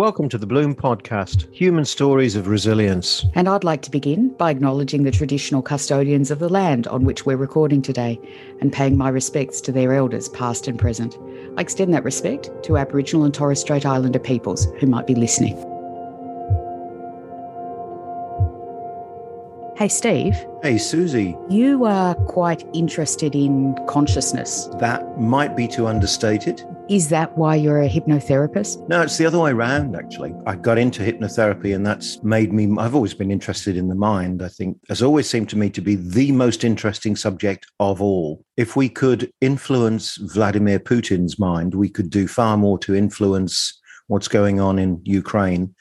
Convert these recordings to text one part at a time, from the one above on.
Welcome to the Bloom Podcast Human Stories of Resilience. And I'd like to begin by acknowledging the traditional custodians of the land on which we're recording today and paying my respects to their elders, past and present. I extend that respect to Aboriginal and Torres Strait Islander peoples who might be listening. Hey, Steve. Hey, Susie. You are quite interested in consciousness. That might be to understate Is that why you're a hypnotherapist? No, it's the other way around, actually. I got into hypnotherapy, and that's made me, I've always been interested in the mind. I think has always seemed to me to be the most interesting subject of all. If we could influence Vladimir Putin's mind, we could do far more to influence what's going on in Ukraine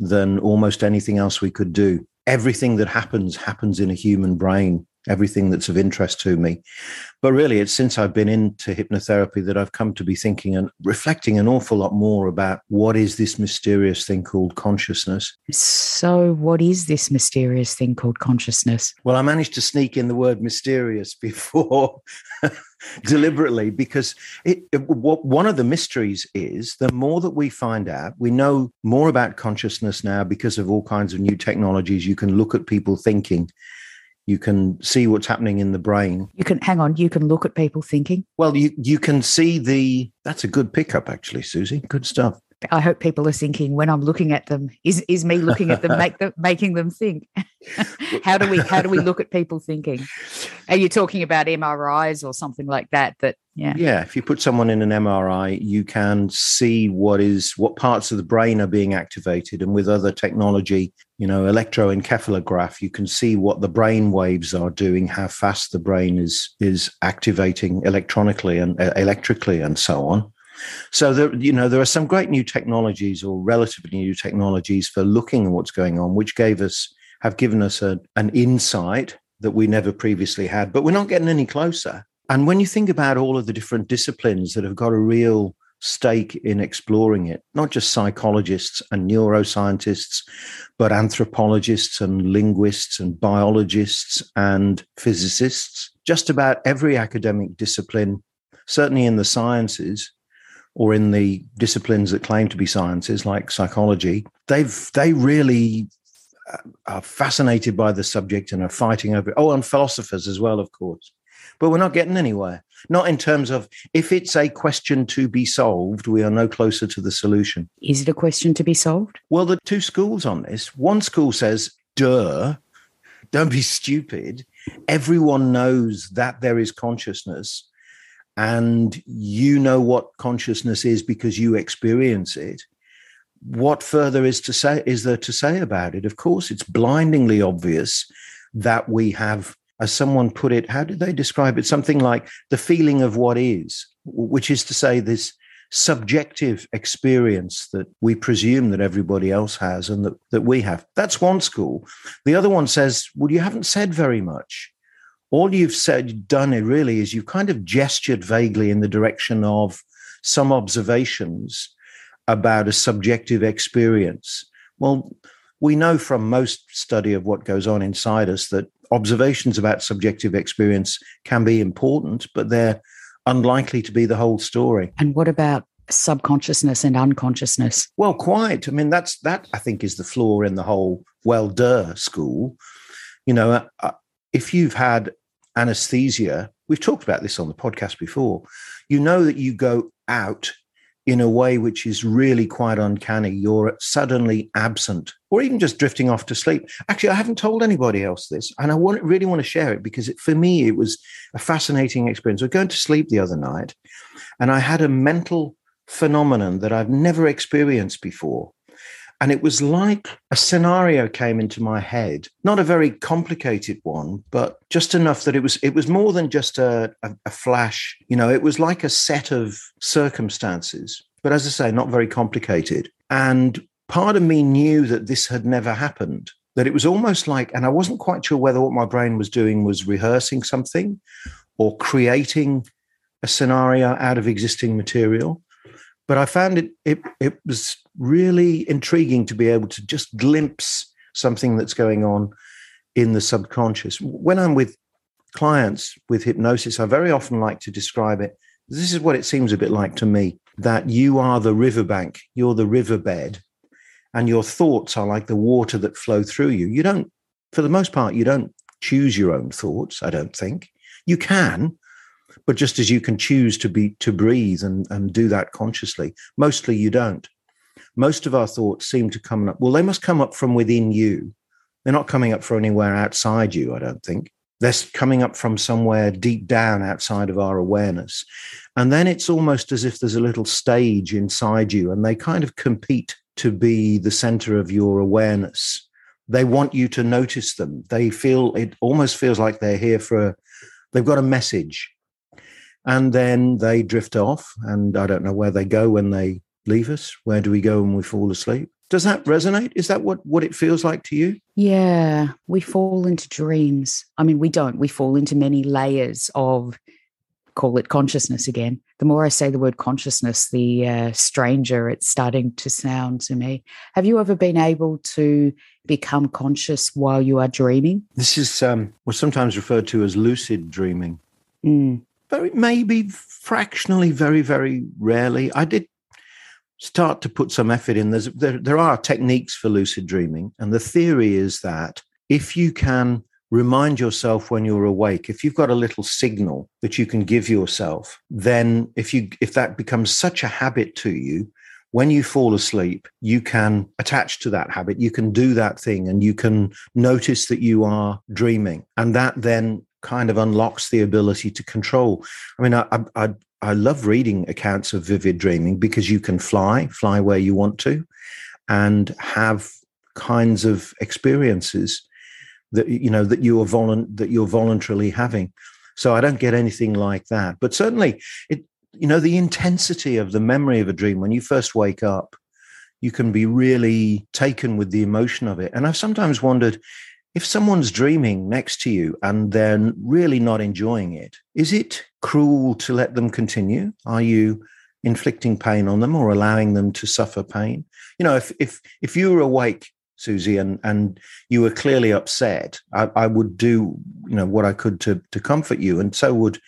than almost anything else we could do everything that happens happens in a human brain everything that's of interest to me. But really it's since i've been into hypnotherapy that i've come to be thinking and reflecting an awful lot more about what is this mysterious thing called consciousness. So what is this mysterious thing called consciousness? Well i managed to sneak in the word mysterious before deliberately because it, it, what, one of the mysteries is the more that we find out we know more about consciousness now because of all kinds of new technologies. You can look at people thinking. You can see what's happening in the brain. You can hang on you can look at people thinking? Well you you can see the that's a good pickup actually susie. Good stuff. I hope people are thinking when I'm looking at them, is is me looking at them make them making them think? how do we how do we look at people thinking? Are you talking about MRIs or something like that? That yeah. Yeah. If you put someone in an MRI, you can see what is what parts of the brain are being activated. And with other technology, you know, electroencephalograph, you can see what the brain waves are doing, how fast the brain is is activating electronically and uh, electrically and so on. So there, you know, there are some great new technologies or relatively new technologies for looking at what's going on, which gave us have given us a, an insight that we never previously had, but we're not getting any closer. And when you think about all of the different disciplines that have got a real stake in exploring it, not just psychologists and neuroscientists, but anthropologists and linguists and biologists and physicists, just about every academic discipline, certainly in the sciences, or in the disciplines that claim to be sciences like psychology, they've they really Uh, are fascinated by the subject and are fighting over it. Oh, and philosophers as well, of course. But we're not getting anywhere. Not in terms of if it's a question to be solved, we are no closer to the solution. Is it a question to be solved? Well, the two schools on this. One school says, duh, don't be stupid. Everyone knows that there is consciousness and you know what consciousness is because you experience it what further is to say is there to say about it? Of course it's blindingly obvious that we have as someone put it how did they describe it? Something like the feeling of what is which is to say this subjective experience that we presume that everybody else has and that, that we have. That's one school. The other one says well you haven't said very much. All you've said done it really is you've kind of gestured vaguely in the direction of some observations about a subjective experience. Well we know from most study of what goes on inside us that observations about subjective experience can be important but they're unlikely to be the whole story. And what about subconsciousness and unconsciousness? Well quite. I mean that's that i think is the flaw in the whole well duh school. You know uh, if you've had anesthesia, we've talked about this on the podcast before, you know that you go out in a way which is really quite uncanny. You're suddenly absent or even just drifting off to sleep. Actually, I haven't told anybody else this, and I want, really want to share it because it, for me, it was a fascinating experience. Was going to sleep the other night, and I had a mental phenomenon that I've never experienced before. And it was like a scenario came into my head, not a very complicated one, but just enough that it was it was more than just a, a, a flash. You know, it was like a set of circumstances, but as I say, not very complicated. And part of me knew that this had never happened. That it was almost like, and I wasn't quite sure whether what my brain was doing was rehearsing something or creating a scenario out of existing material but I found it, it it was really intriguing to be able to just glimpse something that's going on in the subconscious. When I'm with clients with hypnosis, I very often like to describe it. This is what it seems a bit like to me that you are the riverbank, you're the riverbed, and your thoughts are like the water that flow through you. You don't, for the most part, you don't choose your own thoughts, I don't think. You can, but just as you can choose to be to breathe and, and do that consciously, mostly you don't. Most of our thoughts seem to come up, well, they must come up from within you. They're not coming up from anywhere outside you, I don't think. They're coming up from somewhere deep down outside of our awareness. And then it's almost as if there's a little stage inside you, and they kind of compete to be the center of your awareness. They want you to notice them. They feel it almost feels like they're here for, they've got a message. And then they drift off, and I don't know where they go when they leave us. Where do we go when we fall asleep? Does that resonate? Is that what, what it feels like to you? Yeah, we fall into dreams. I mean, we don't. We fall into many layers of, call it consciousness again. The more I say the word consciousness, the uh, stranger it's starting to sound to me. Have you ever been able to become conscious while you are dreaming? This is um, what's sometimes referred to as lucid dreaming. Mm. Very, maybe fractionally, very, very rarely. I did start to put some effort in. There's, there, there are techniques for lucid dreaming. And the theory is that if you can remind yourself when you're awake if you've got a little signal that you can give yourself then if you if that becomes such a habit to you when you fall asleep you can attach to that habit you can do that thing and you can notice that you are dreaming and that then kind of unlocks the ability to control i mean i i I love reading accounts of vivid dreaming because you can fly, fly where you want to, and have kinds of experiences that you know that you are that you're voluntarily having. So I don't get anything like that, but certainly it you know the intensity of the memory of a dream when you first wake up, you can be really taken with the emotion of it. And I've sometimes wondered if someone's dreaming next to you and they're really not enjoying it, is it cruel to let them continue? Are you inflicting pain on them or allowing them to suffer pain? You know, if if if you were awake, Susie, and and you were clearly upset, I, I would do you know what I could to to comfort you, and so would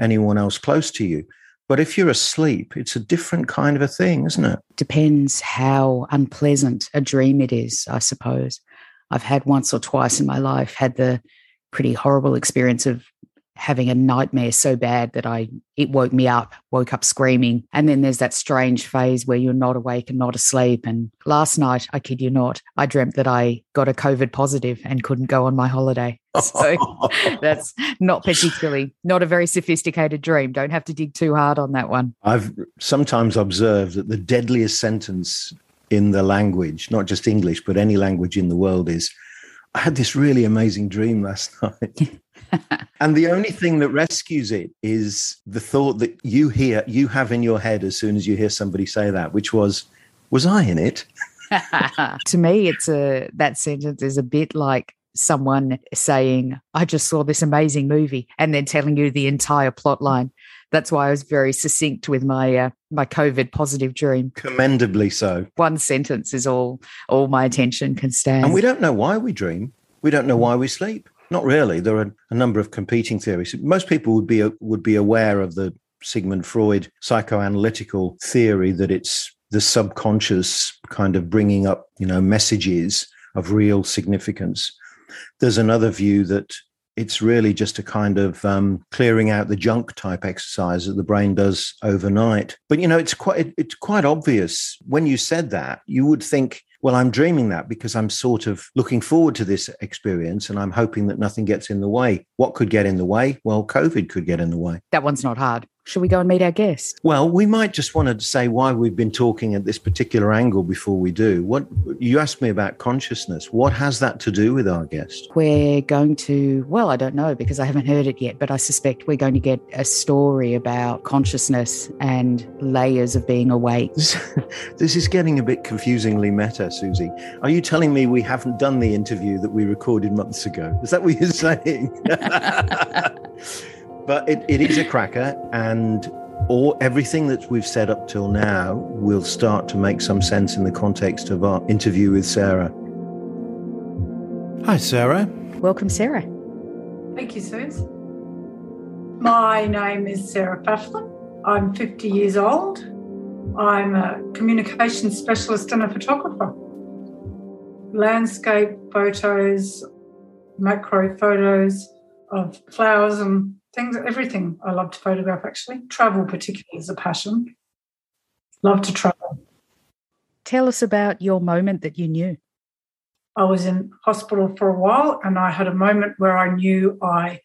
anyone else close to you. But if you're asleep, it's a different kind of a thing, isn't it? Depends how unpleasant a dream it is, I suppose. I've had once or twice in my life had the pretty horrible experience of having a nightmare so bad that I it woke me up, woke up screaming. And then there's that strange phase where you're not awake and not asleep. And last night, I kid you not, I dreamt that I got a COVID positive and couldn't go on my holiday. So that's not particularly not a very sophisticated dream. Don't have to dig too hard on that one. I've sometimes observed that the deadliest sentence in the language, not just English, but any language in the world, is I had this really amazing dream last night. and the only thing that rescues it is the thought that you hear, you have in your head as soon as you hear somebody say that, which was, was I in it? to me, it's a that sentence is a bit like someone saying, I just saw this amazing movie, and then telling you the entire plot line that's why I was very succinct with my uh, my COVID positive dream. Commendably so. One sentence is all all my attention can stand. And we don't know why we dream. We don't know why we sleep. Not really. There are a number of competing theories. Most people would be would be aware of the Sigmund Freud psychoanalytical theory that it's the subconscious kind of bringing up, you know, messages of real significance. There's another view that it's really just a kind of um, clearing out the junk type exercise that the brain does overnight. But you know, it's quite it's quite obvious when you said that. You would think, well, I'm dreaming that because I'm sort of looking forward to this experience, and I'm hoping that nothing gets in the way. What could get in the way? Well, COVID could get in the way. That one's not hard. Should we go and meet our guest? Well, we might just want to say why we've been talking at this particular angle before we do. What you asked me about consciousness. What has that to do with our guest? We're going to, well, I don't know because I haven't heard it yet, but I suspect we're going to get a story about consciousness and layers of being awake. this is getting a bit confusingly meta, Susie. Are you telling me we haven't done the interview that we recorded months ago? Is that what you're saying? But it, it is a cracker, and all everything that we've said up till now will start to make some sense in the context of our interview with Sarah. Hi, Sarah. Welcome, Sarah. Thank you, Suze. My name is Sarah Pfafflin. I'm 50 years old. I'm a communications specialist and a photographer. landscape photos, macro photos of flowers and things, everything I love to photograph actually. Travel, particularly, is a passion. Love to travel. Tell us about your moment that you knew. I was in hospital for a while and I had a moment where I knew I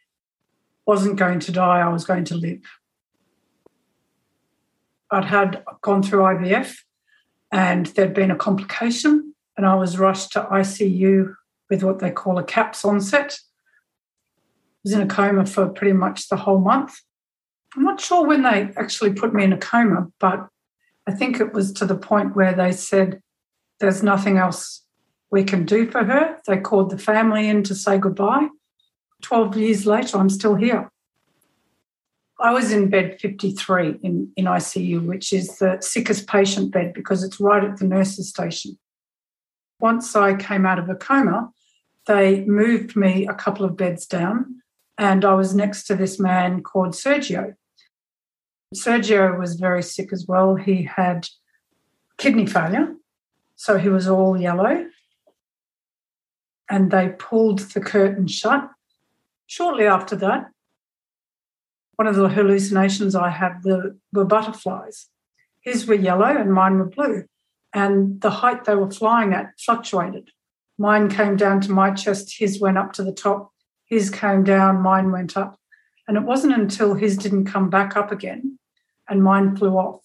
wasn't going to die, I was going to live. I'd had gone through IVF and there'd been a complication, and I was rushed to ICU with what they call a CAPS onset. Was in a coma for pretty much the whole month. I'm not sure when they actually put me in a coma, but I think it was to the point where they said, There's nothing else we can do for her. They called the family in to say goodbye. 12 years later, I'm still here. I was in bed 53 in, in ICU, which is the sickest patient bed because it's right at the nurse's station. Once I came out of a coma, they moved me a couple of beds down, and I was next to this man called Sergio. Sergio was very sick as well. He had kidney failure, so he was all yellow. And they pulled the curtain shut. Shortly after that, one of the hallucinations I had were, were butterflies. His were yellow and mine were blue. And the height they were flying at fluctuated. Mine came down to my chest, his went up to the top, his came down, mine went up. And it wasn't until his didn't come back up again and mine flew off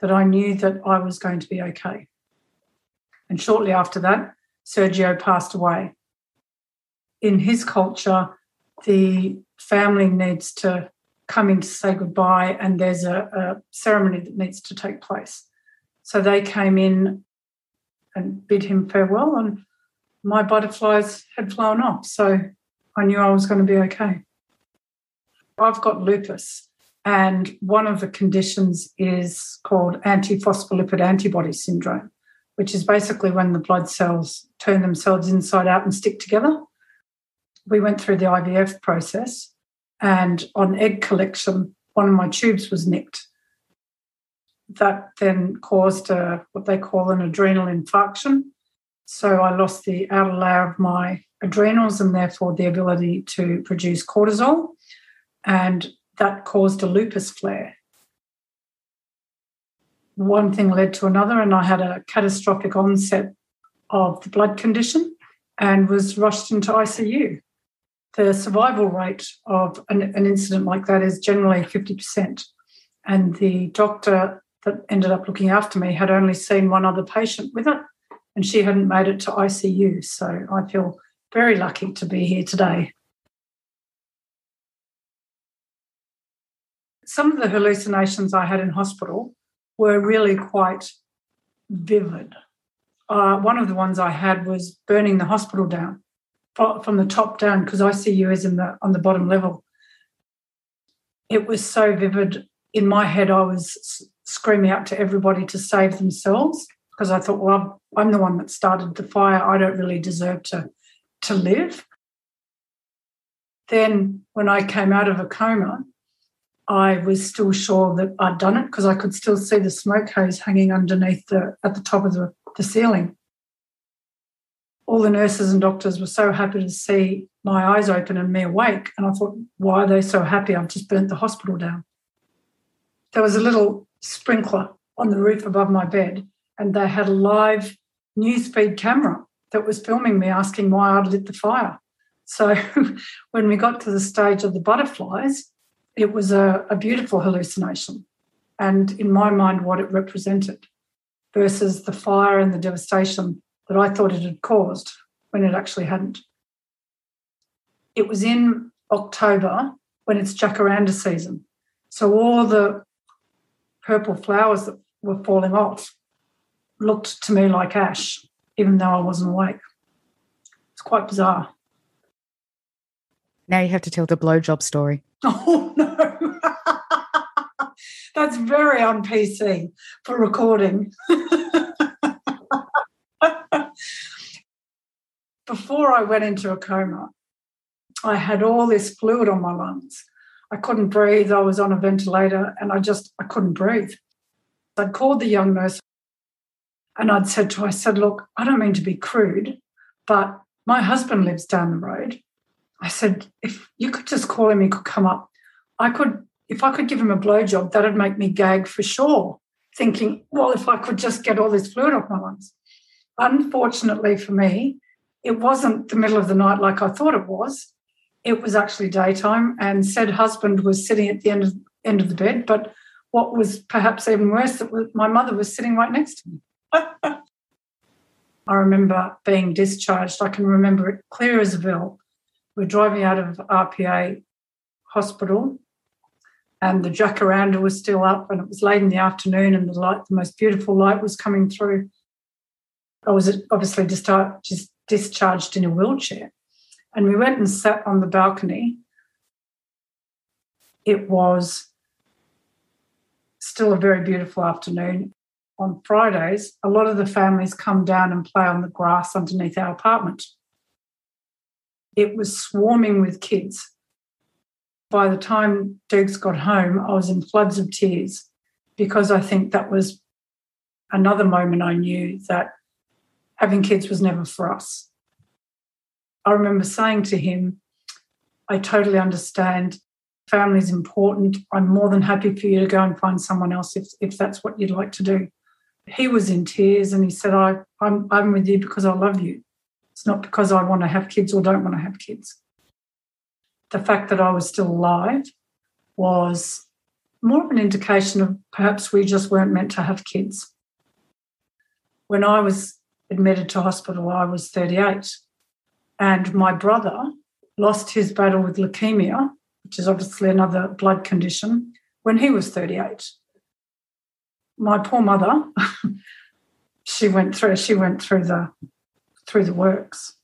that I knew that I was going to be okay. And shortly after that, Sergio passed away. In his culture, the family needs to come in to say goodbye, and there's a, a ceremony that needs to take place. So they came in and bid him farewell, and my butterflies had flown off. So I knew I was going to be okay. I've got lupus, and one of the conditions is called antiphospholipid antibody syndrome, which is basically when the blood cells turn themselves inside out and stick together. We went through the IVF process, and on egg collection, one of my tubes was nicked. That then caused a, what they call an adrenal infarction. So I lost the outer layer of my adrenals and therefore the ability to produce cortisol. And that caused a lupus flare. One thing led to another, and I had a catastrophic onset of the blood condition and was rushed into ICU the survival rate of an, an, incident like that is generally 50%. And the doctor that ended up looking after me had only seen one other patient with it, and she hadn't made it to ICU. So I feel very lucky to be here today. Some of the hallucinations I had in hospital were really quite vivid. Uh, one of the ones I had was burning the hospital down from the top down because ICU is in the on the bottom level. It was so vivid. In my head, I was screaming out to everybody to save themselves because I thought, well, I'm the one that started the fire. I don't really deserve to to live. Then, when I came out of a coma, I was still sure that I'd done it because I could still see the smoke haze hanging underneath the at the top of the, the ceiling all the nurses and doctors were so happy to see my eyes open and me awake. And I thought, why are they so happy? I've just burnt the hospital down. There was a little sprinkler on the roof above my bed, and they had a live newsfeed camera that was filming me asking why I'd lit the fire. So when we got to the stage of the butterflies, it was a, a beautiful hallucination. And in my mind, what it represented versus the fire and the devastation that I thought it had caused when it actually hadn't. It was in October when it's jacaranda season. So all the purple flowers that were falling off looked to me like ash, even though I wasn't awake. It's quite bizarre. Now you have to tell the blowjob story. Oh, no. That's very on PC for recording. Before I went into a coma, I had all this fluid on my lungs. I couldn't breathe. I was on a ventilator and I just I couldn't breathe. I'd called the young nurse and I'd said to her, I said, look, I don't mean to be crude, But my husband lives down the road. I said, if you could just call him, he could come up. I could, if I could give him a blowjob, that'd make me gag for sure. Thinking, well, if I could just get all this fluid off my lungs. Unfortunately for me, it wasn't the middle of the night like I thought it was. It was actually daytime, and said husband was sitting at the end of end of the bed. But what was perhaps even worse, that my mother was sitting right next to me. I remember being discharged. I can remember it clear as a bell. We're driving out of RPA hospital, and the jacaranda was still up, and it was late in the afternoon, and the light, the most beautiful light, was coming through. I was obviously just discharged in a wheelchair, and we went and sat on the balcony. It was still a very beautiful afternoon. On Fridays, a lot of the families come down and play on the grass underneath our apartment. It was swarming with kids. By the time Dukes got home, I was in floods of tears because I think that was another moment I knew that having kids was never for us. I remember saying to him, I totally understand family is important. I'm more than happy for you to go and find someone else if, if that's what you'd like to do. He was in tears and he said, I, I'm, I'm with you because I love you. It's not because I want to have kids or don't want to have kids. The fact that I was still alive was more of an indication of perhaps we just weren't meant to have kids. When I was admitted to hospital, I was 38. And my brother lost his battle with leukemia which is obviously another blood condition, when he was 38. My poor mother, she went through she went through the through the works.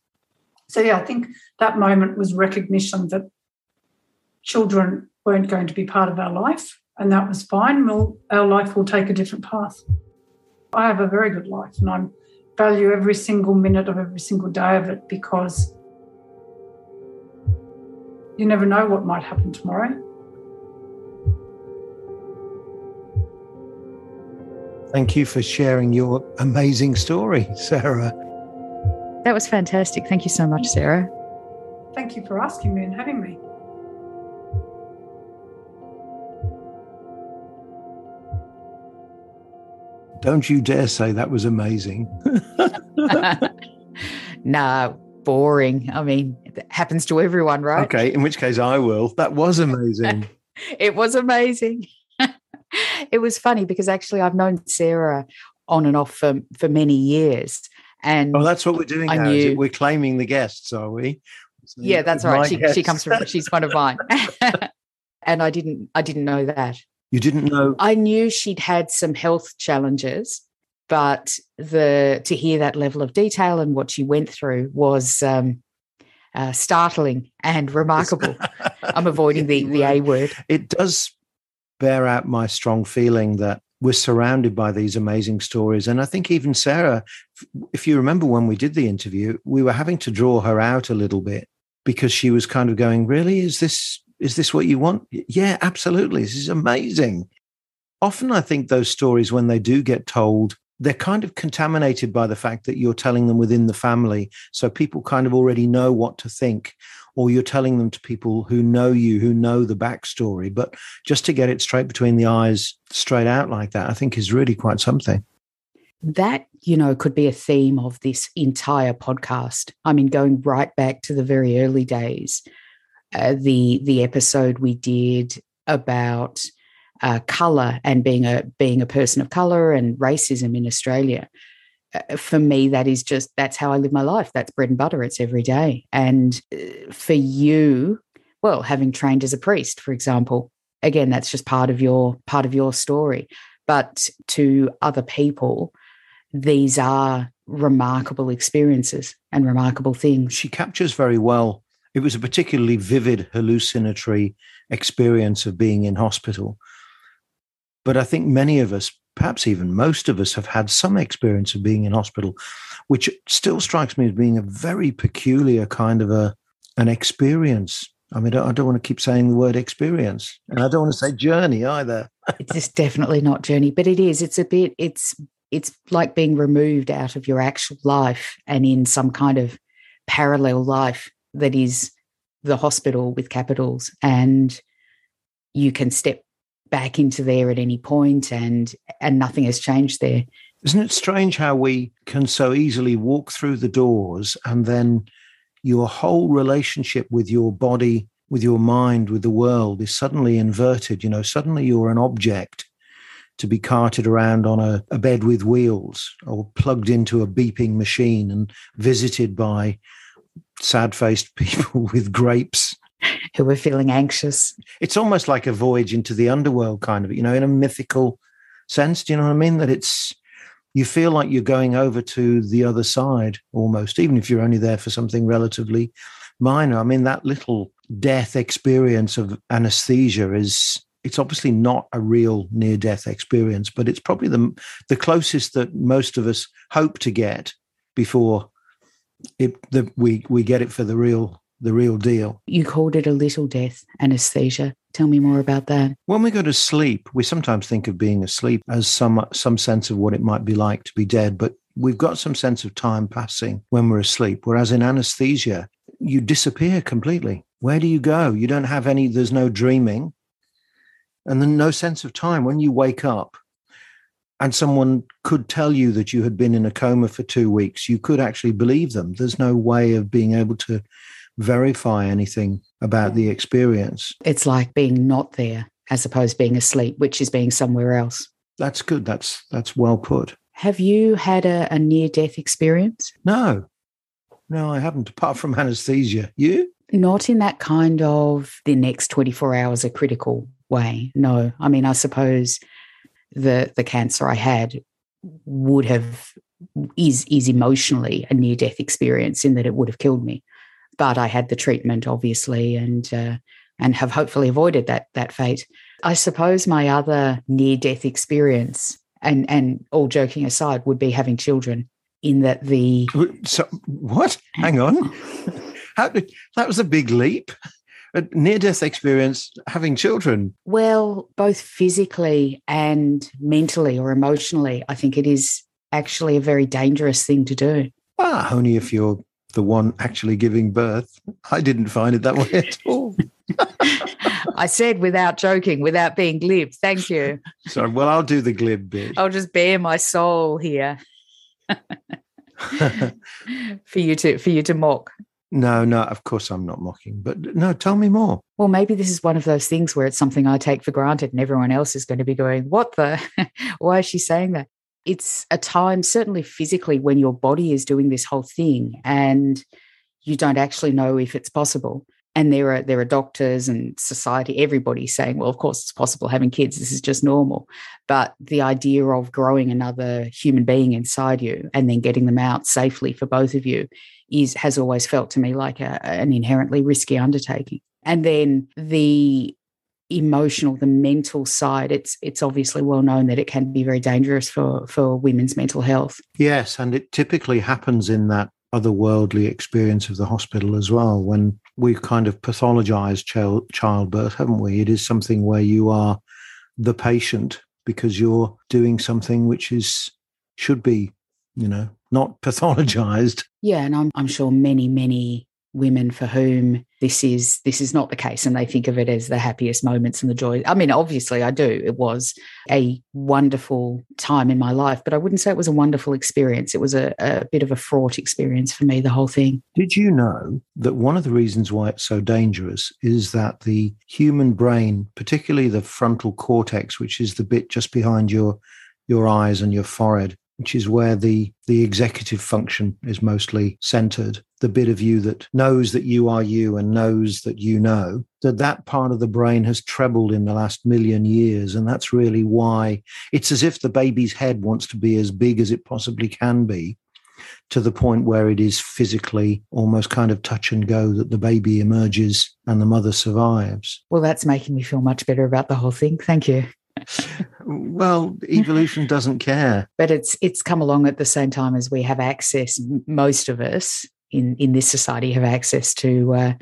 So yeah, I think that moment was recognition that children weren't going to be part of our life, and that was fine. We'll, our life will take a different path. I have a very good life, and I value every single minute of every single day of it because you never know what might happen tomorrow. Thank you for sharing your amazing story, Sarah. That was fantastic. Thank you so much, Sarah. Thank you for asking me and having me. Don't you dare say that was amazing. no, boring. I mean, it happens to everyone, right? Okay, in which case I will. That was amazing. it was amazing. It was funny because actually I've known Sarah on and off for, for many years. And oh, that's what we're doing I now. Knew, we're claiming the guests, are we? So yeah, that's right. She, she comes from she's one of mine. and I didn't I didn't know that. You didn't know? I knew she'd had some health challenges but the to hear that level of detail and what she went through was um, uh, startling and remarkable. I'm avoiding the the A word. It does bear out my strong feeling that we're surrounded by these amazing stories. And I think even Sarah, if you remember when we did the interview, we were having to draw her out a little bit because she was kind of going, Really? Is this is this what you want? Yeah, absolutely. This is amazing. Often I think those stories, when they do get told, they're kind of contaminated by the fact that you're telling them within the family. So people kind of already know what to think, or you're telling them to people who know you, who know the backstory. But just to get it straight between the eyes, straight out like that, I think is really quite something. That, you know, could be a theme of this entire podcast. I mean, going right back to the very early days, uh, the the episode we did about uh, color and being a being a person of color and racism in Australia. Uh, for me, that is just that's how I live my life. That's bread and butter. It's every day. And uh, for you, well, having trained as a priest, for example, again, that's just part of your part of your story. But to other people, these are remarkable experiences and remarkable things. She captures very well. It was a particularly vivid hallucinatory experience of being in hospital but I think many of us, perhaps even most of us, have had some experience of being in hospital, which still strikes me as being a very peculiar kind of a an experience. I mean, I don't want to keep saying the word experience, and I don't want to say journey either. it's definitely not journey, but it is. It's a bit. It's it's like being removed out of your actual life and in some kind of parallel life that is the hospital with capitals and you can step back into there at any point and and nothing has changed there. Isn't it strange how we can so easily walk through the doors and then your whole relationship with your body with your mind with the world is suddenly inverted? You know suddenly you're an object to be carted around on a, a bed with wheels or plugged into a beeping machine and visited by sad faced people with grapes who were feeling anxious. It's almost like a voyage into the underworld, kind of, you know, in a mythical sense. Do you know what I mean? That it's, you feel like you're going over to the other side almost, even if you're only there for something relatively minor. I mean, that little death experience of anesthesia is, it's obviously not a real near death experience, but it's probably the, the closest that most of us hope to get before it, the, we, we get it for the real the real deal. You called it a little death anesthesia. Tell me more about that. When we go to sleep, we sometimes think of being asleep as some some sense of what it might be like to be dead, but we've got some sense of time passing when we're asleep. Whereas in anesthesia, you disappear completely. Where do you go? You don't have any, there's no dreaming and then no sense of time. When you wake up, and someone could tell you that you had been in a coma for two weeks, you could actually believe them. There's no way of being able to verify anything about the experience. It's like being not there as opposed to being asleep, which is being somewhere else. That's good. That's that's well put. Have you had a, a near death experience? No. No, I haven't, apart from anesthesia. You? Not in that kind of the next 24 hours a critical way. No. I mean, I suppose the the cancer I had would have is is emotionally a near death experience in that it would have killed me but I had the treatment, obviously, and uh, and have hopefully avoided that that fate. I suppose my other near death experience, and and all joking aside, would be having children. In that the so what? Hang on, how that was a big leap. A near death experience having children? Well, both physically and mentally or emotionally, I think it is actually a very dangerous thing to do. Ah, only if you're the one actually giving birth. I didn't find it that way at all. I said without joking, without being glib. Thank you. Sorry. Well, I'll do the glib bit. I'll just bare my soul here for you to for you to mock. No, no, of course I'm not mocking, but no, tell me more. Well, maybe this is one of those things where it's something I take for granted and everyone else is going to be going, What the? Why is she saying that? It's a time, certainly physically, when your body is doing this whole thing and you don't actually know if it's possible. And there are there are doctors and society, everybody saying, well, of course it's possible having kids. This is just normal. But the idea of growing another human being inside you and then getting them out safely for both of you is has always felt to me like a, an inherently risky undertaking. And then the emotional, the mental side, it's it's obviously well known that it can be very dangerous for for women's mental health. Yes, and it typically happens in that otherworldly experience of the hospital as well. When we've kind of pathologized child, childbirth, haven't we? It is something where you are the patient because you're doing something which is should be, you know, not pathologized. Yeah, and I'm I'm sure many many women for whom this is this is not the case and they think of it as the happiest moments and the joy i mean obviously i do. It was a wonderful time in my life but i wouldn't say it was a wonderful experience. It was a, a bit of a fraught experience for me the whole thing. Did you know that one of the reasons why it's so dangerous is that the human brain particularly the frontal cortex which is the bit just behind your your eyes and your forehead which is where the, the executive function is mostly centered, the bit of you that knows that you are you and knows that you know, that that part of the brain has trebled in the last million years. And that's really why it's as if the baby's head wants to be as big as it possibly can be to the point where it is physically almost kind of touch and go that the baby emerges and the mother survives. Well, that's making me feel much better about the whole thing. Thank you well evolution doesn't care. But it's it's come along at the same time as we have access most of us in in this society have access to uh,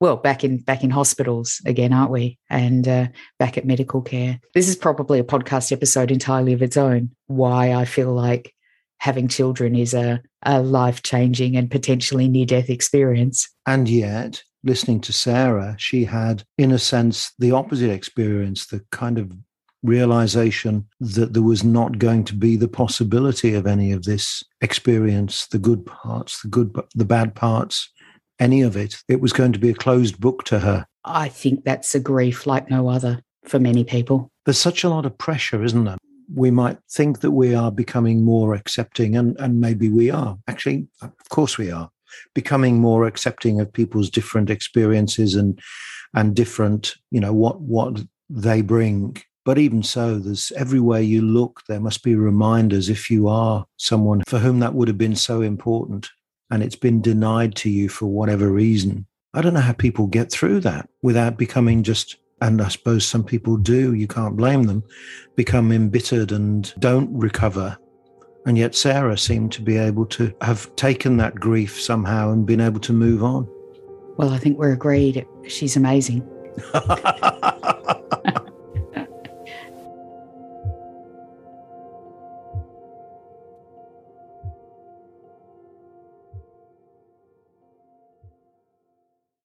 well back in back in hospitals again aren't we? And uh, back at medical care. This is probably a podcast episode entirely of its own. Why i feel like having children is a, a life changing and potentially near death experience. And yet, listening to Sarah, she had, in a sense, the opposite experience, the kind of realization that there was not going to be the possibility of any of this experience, the good parts, the good, the bad parts, any of it. It was going to be a closed book to her. I think that's a grief like no other for many people. There's such a lot of pressure, isn't there? we might think that we are becoming more accepting, and, and maybe we are. Actually, of course, we are becoming more accepting of people's different experiences and and different, you know, what what they bring. But even so, there's everywhere you look, there must be reminders if you are someone for whom that would have been so important and it's been denied to you for whatever reason. I don't know how people get through that without becoming just and I suppose some people do, you can't blame them, become embittered and don't recover. And yet Sarah seemed to be able to have taken that grief somehow and been able to move on. Well, I think we're agreed. She's amazing.